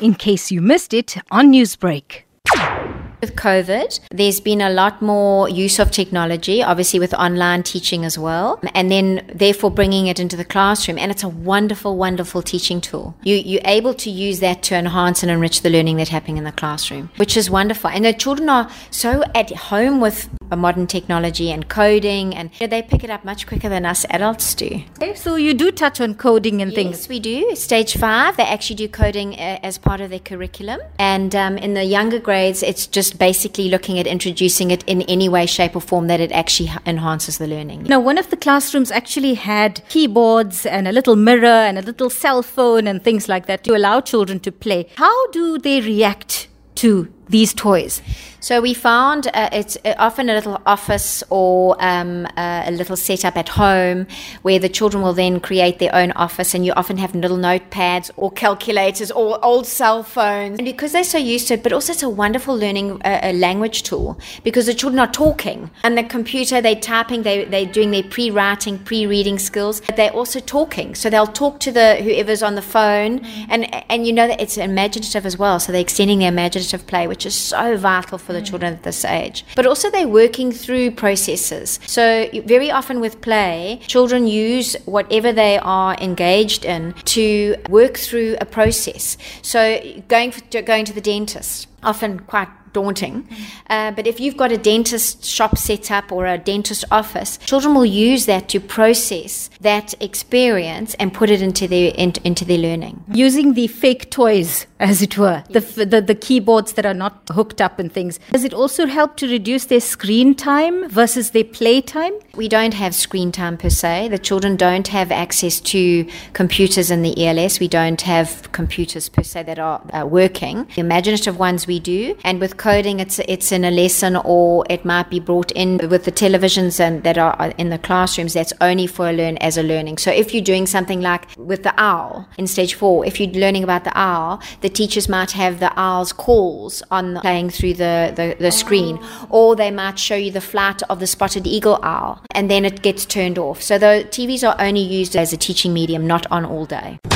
in case you missed it on Newsbreak. With COVID, there's been a lot more use of technology, obviously with online teaching as well, and then therefore bringing it into the classroom. And it's a wonderful, wonderful teaching tool. You, you're able to use that to enhance and enrich the learning that's happening in the classroom, which is wonderful. And the children are so at home with modern technology and coding, and they pick it up much quicker than us adults do. Okay, so you do touch on coding and yes, things. Yes, we do. Stage five, they actually do coding uh, as part of their curriculum. And um, in the younger grades, it's just basically looking at introducing it in any way, shape, or form that it actually enhances the learning. Now, one of the classrooms actually had keyboards and a little mirror and a little cell phone and things like that to allow children to play. How do they react to these toys? So we found uh, it's uh, often a little office or um, uh, a little setup at home where the children will then create their own office, and you often have little notepads or calculators or old cell phones. And because they're so used to it, but also it's a wonderful learning uh, language tool because the children are talking and the computer they're typing, they they're doing their pre-writing, pre-reading skills, but they're also talking. So they'll talk to the whoever's on the phone, mm-hmm. and and you know that it's imaginative as well. So they're extending their imaginative play, which is so vital for the mm. children at this age. But also they're working through processes. So very often with play, children use whatever they are engaged in to work through a process. So going for, going to the dentist, often quite daunting. Uh, but if you've got a dentist shop set up or a dentist office, children will use that to process that experience and put it into their in, into their learning. Using the fake toys, as it were, yes. the, the the keyboards that are not hooked up and things. Does it also help to reduce their screen time versus their play time? We don't have screen time per se. The children don't have access to computers in the ELS. We don't have computers per se that are uh, working. The imaginative ones we do, and with coding, it's it's in a lesson or it might be brought in with the televisions and that are in the classrooms. That's only for a learn as a learning. So if you're doing something like with the owl in stage four, if you're learning about the owl, the teachers might have the owl's calls on playing through the, the, the screen, or they might show you the flight of the spotted eagle owl, and then it gets turned off. So the TVs are only used as a teaching medium, not on all day.